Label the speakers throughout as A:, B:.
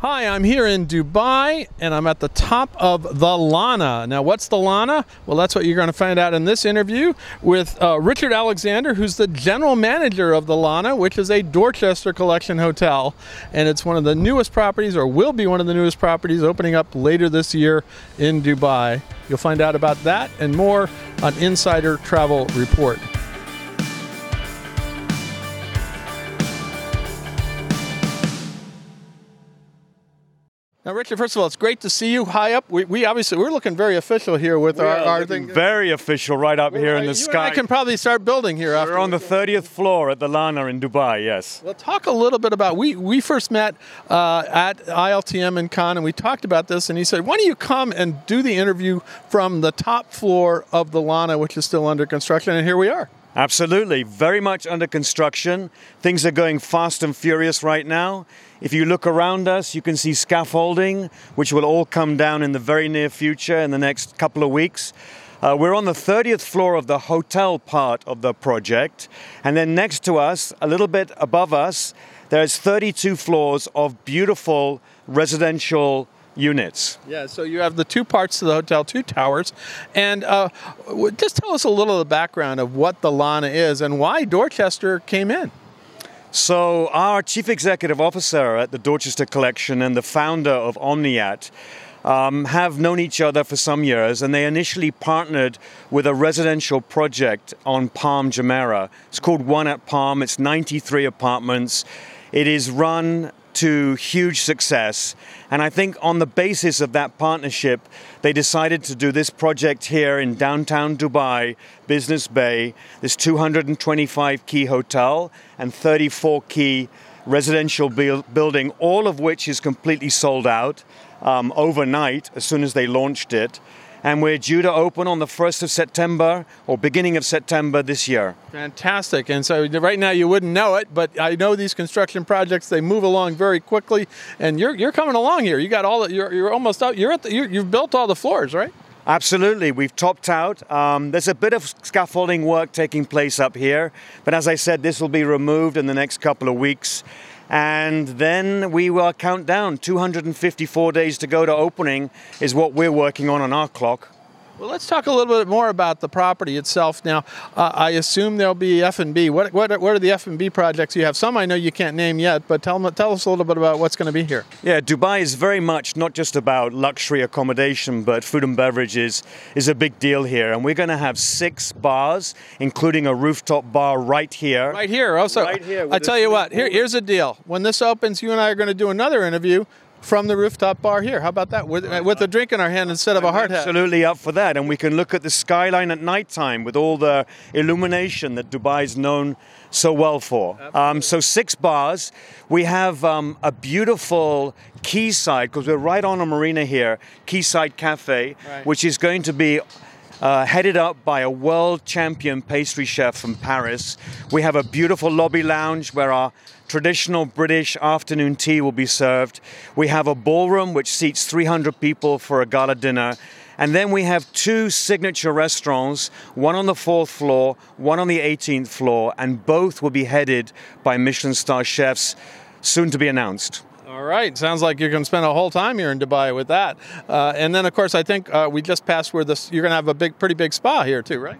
A: Hi, I'm here in Dubai and I'm at the top of the Lana. Now, what's the Lana? Well, that's what you're going to find out in this interview with uh, Richard Alexander, who's the general manager of the Lana, which is a Dorchester Collection hotel. And it's one of the newest properties, or will be one of the newest properties, opening up later this year in Dubai. You'll find out about that and more on Insider Travel Report. Now, Richard, first of all, it's great to see you high up. We, we obviously we're looking very official here with
B: We
A: our, our thing.
B: very official right up here in
A: You
B: the
A: and I can probably start building here. after
B: We're on the 30th floor at the Lana in Dubai, yes.
A: Well, talk a little bit about we we first met uh, at ILTM in Cannes, and we talked about this. And he said, "Why don't you come and do the interview from the top floor of the Lana, which is still under construction?" And here we are.
B: Absolutely. Very much under construction. Things are going fast and furious right now. If you look around us, you can see scaffolding, which will all come down in the very near future in the next couple of weeks. Uh, we're on the 30th floor of the hotel part of the project. And then next to us, a little bit above us, there's 32 floors of beautiful residential units.
A: Yeah. So you have the two parts to the hotel, two towers, and uh, just tell us a little of the background of what the Lana is and why Dorchester came in.
B: So, our chief executive officer at the Dorchester Collection and the founder of Omniyat um, have known each other for some years, and they initially partnered with a residential project on Palm Jumeirah. It's called One at Palm. It's 93 apartments. It is run to huge success. And I think on the basis of that partnership, they decided to do this project here in downtown Dubai, Business Bay, this 225 key hotel and 34 key residential buil- building, all of which is completely sold out um, overnight as soon as they launched it. And we're due to open on the 1st of September or beginning of September this year.
A: Fantastic. And so right now you wouldn't know it, but I know these construction projects they move along very quickly, and you're you're coming along here. You got all the, you're you're almost out. You're at the, you're, you've built all the floors, right?
B: Absolutely, we've topped out. Um, there's a bit of scaffolding work taking place up here, but as I said, this will be removed in the next couple of weeks. And then we will count down 254 days to go to opening, is what we're working on on our clock.
A: Well, let's talk a little bit more about the property itself. Now, uh, I assume there'll be F and B. What what are, what are the F and B projects you have? Some I know you can't name yet, but tell tell us a little bit about what's going to be here.
B: Yeah, Dubai is very much not just about luxury accommodation, but food and beverages is a big deal here. And we're going to have six bars, including a rooftop bar right here.
A: Right here. Also,
B: Right here
A: I tell you what. Here, here's a deal. When this opens, you and I are going to do another interview from the rooftop bar here. How about that? With, with a drink in our hand instead of a hard hat.
B: Absolutely up for that. And we can look at the skyline at nighttime with all the illumination that Dubai is known so well for. Um, so, six bars. We have um, a beautiful quayside, because we're right on a marina here, Quayside Cafe,
A: Right.
B: which is going to be. Uh, headed up by a world champion pastry chef from Paris. We have a beautiful lobby lounge where our traditional British afternoon tea will be served. We have a ballroom which seats 300 people for a gala dinner. And then we have two signature restaurants, one on the fourth floor, one on the 18th floor, and both will be headed by Michelin star chefs soon to be announced.
A: All right. Sounds like you're going to spend a whole time here in Dubai with that. Uh, and then, of course, I think uh, we just passed where this. You're going to have a big, pretty big spa here too, right?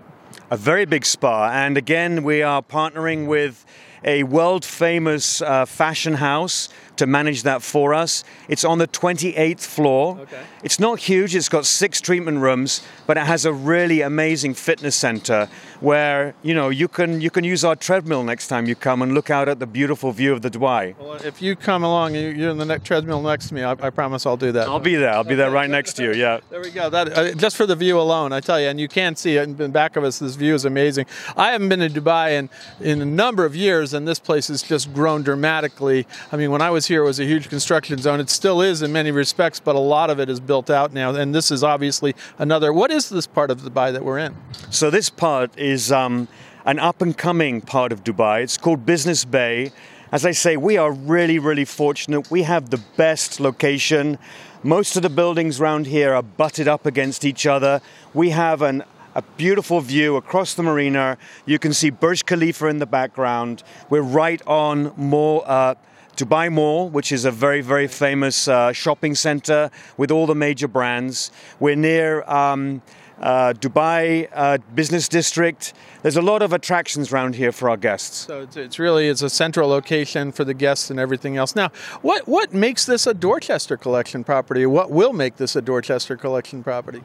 B: A very big spa. And again, we are partnering with a world famous uh, fashion house to manage that for us. It's on the 28th floor.
A: Okay.
B: It's not huge, it's got six treatment rooms, but it has a really amazing fitness center where, you know, you can you can use our treadmill next time you come and look out at the beautiful view of the Dubai.
A: Well, if you come along, you- you're in the next treadmill next to me. I, I promise I'll do that.
B: I'll be there. I'll be there right next to you. Yeah.
A: There we go. That uh, just for the view alone, I tell you, and you can't see it in the back of us. This view is amazing. I haven't been to Dubai in in a number of years, and this place has just grown dramatically. I mean, when I was here, it was a huge construction zone. It still is in many respects, but a lot of it is built out now. And this is obviously another. What is this part of Dubai that we're in?
B: So this part is um, an up and coming part of Dubai. It's called Business Bay. As I say, we are really, really fortunate. We have the best location. Most of the buildings around here are butted up against each other. We have an a beautiful view across the marina. You can see Burj Khalifa in the background. We're right on more uh, Dubai Mall, which is a very, very famous uh, shopping center with all the major brands. We're near um, uh, Dubai uh, Business District. There's a lot of attractions around here for our guests.
A: So it's, it's really it's a central location for the guests and everything else. Now, what what makes this a Dorchester Collection property? What will make this a Dorchester Collection property?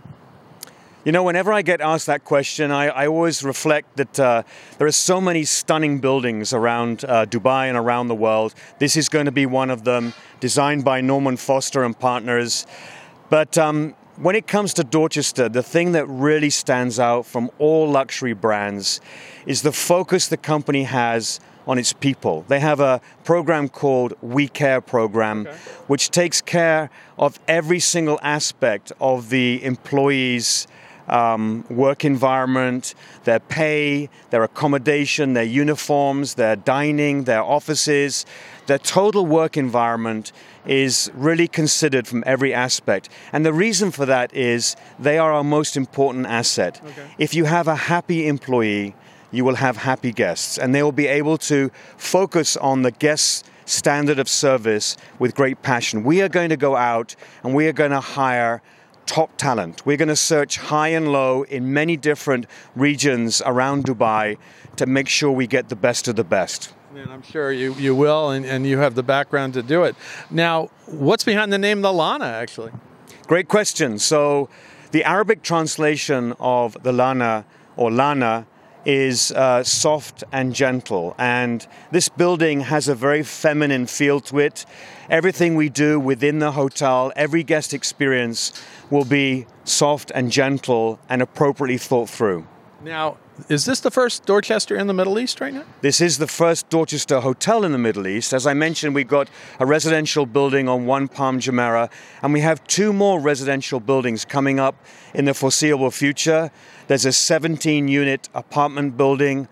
B: You know, whenever I get asked that question, I, I always reflect that uh, there are so many stunning buildings around uh, Dubai and around the world. This is going to be one of them, designed by Norman Foster and partners. But um, when it comes to Dorchester, the thing that really stands out from all luxury brands is the focus the company has on its people. They have a program called We Care program, okay. which takes care of every single aspect of the employees' um, work environment, their pay, their accommodation, their uniforms, their dining, their offices, their total work environment is really considered from every aspect. And the reason for that is they are our most important asset. Okay. If you have a happy employee, you will have happy guests, and they will be able to focus on the guests' standard of service with great passion. We are going to go out and we are going to hire top talent. We're going to search high and low in many different regions around Dubai to make sure we get the best of the best.
A: And I'm sure you, you will, and, and you have the background to do it. Now, what's behind the name the Lana, actually?
B: Great question. So, the Arabic translation of the Lana or Lana is uh, soft and gentle. And this building has a very feminine feel to it. Everything we do within the hotel, every guest experience will be soft and gentle and appropriately thought through.
A: Now, is this the first Dorchester in the Middle East right now?
B: This is the first Dorchester hotel in the Middle East. As I mentioned, we've got a residential building on One Palm Jumeirah, and we have two more residential buildings coming up in the foreseeable future. There's a 17 unit apartment building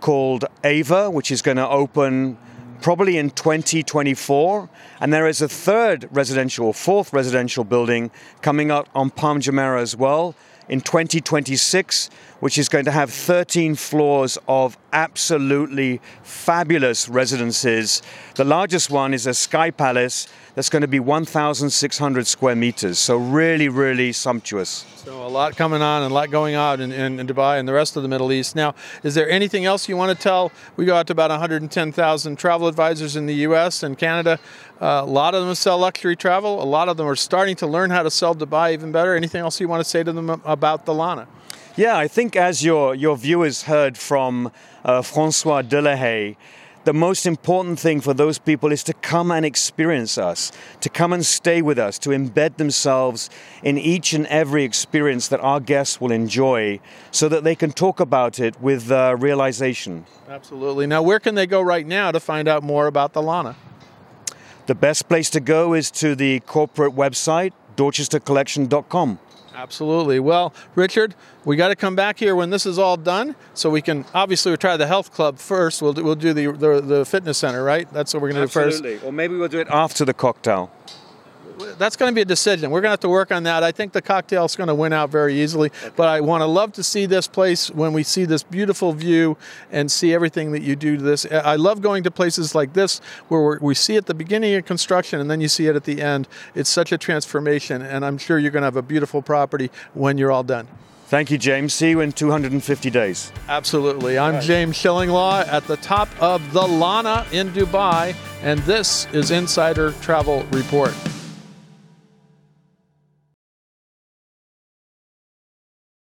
B: called Ava, which is going to open probably in 2024. And there is a third residential, or fourth residential building coming up on Palm Jumeirah as well in 2026, which is going to have 13 floors of absolutely fabulous residences. The largest one is a Sky Palace that's going to be 1,600 square meters. So, really, really sumptuous.
A: So, a lot coming on and a lot going on in, in, in, Dubai and the rest of the Middle East. Now, is there anything else you want to tell? We go out to about 110,000 travel advisors in the US and Canada. Uh, a lot of them sell luxury travel. A lot of them are starting to learn how to sell Dubai even better. Anything else you want to say to them about the Lana?
B: Yeah, I think as your, your viewers heard from uh, Francois Delahaye, the most important thing for those people is to come and experience us, to come and stay with us, to embed themselves in each and every experience that our guests will enjoy so that they can talk about it with uh, realization.
A: Absolutely. Now, where can they go right now to find out more about the Lana?
B: The best place to go is to the corporate website, dorchestercollection.com.
A: Absolutely. Well, Richard, we got to come back here when this is all done, so we can obviously we'll try the health club first. We'll do, we'll do the, the, the fitness center, right? That's what we're going to do first.
B: Absolutely. Or maybe we'll do it after the cocktail
A: that's going to be a decision. We're going to have to work on that. I think the cocktail is going to win out very easily. Okay. But I want to love to see this place when we see this beautiful view and see everything that you do to this. I love going to places like this where we see at the beginning of construction and then you see it at the end. It's such a transformation, and I'm sure you're going to have a beautiful property when you're all done.
B: Thank you, James. See you in 250 days.
A: Absolutely. I'm right. James Shillinglaw at the top of the Lana in Dubai, and this is Insider Travel Report.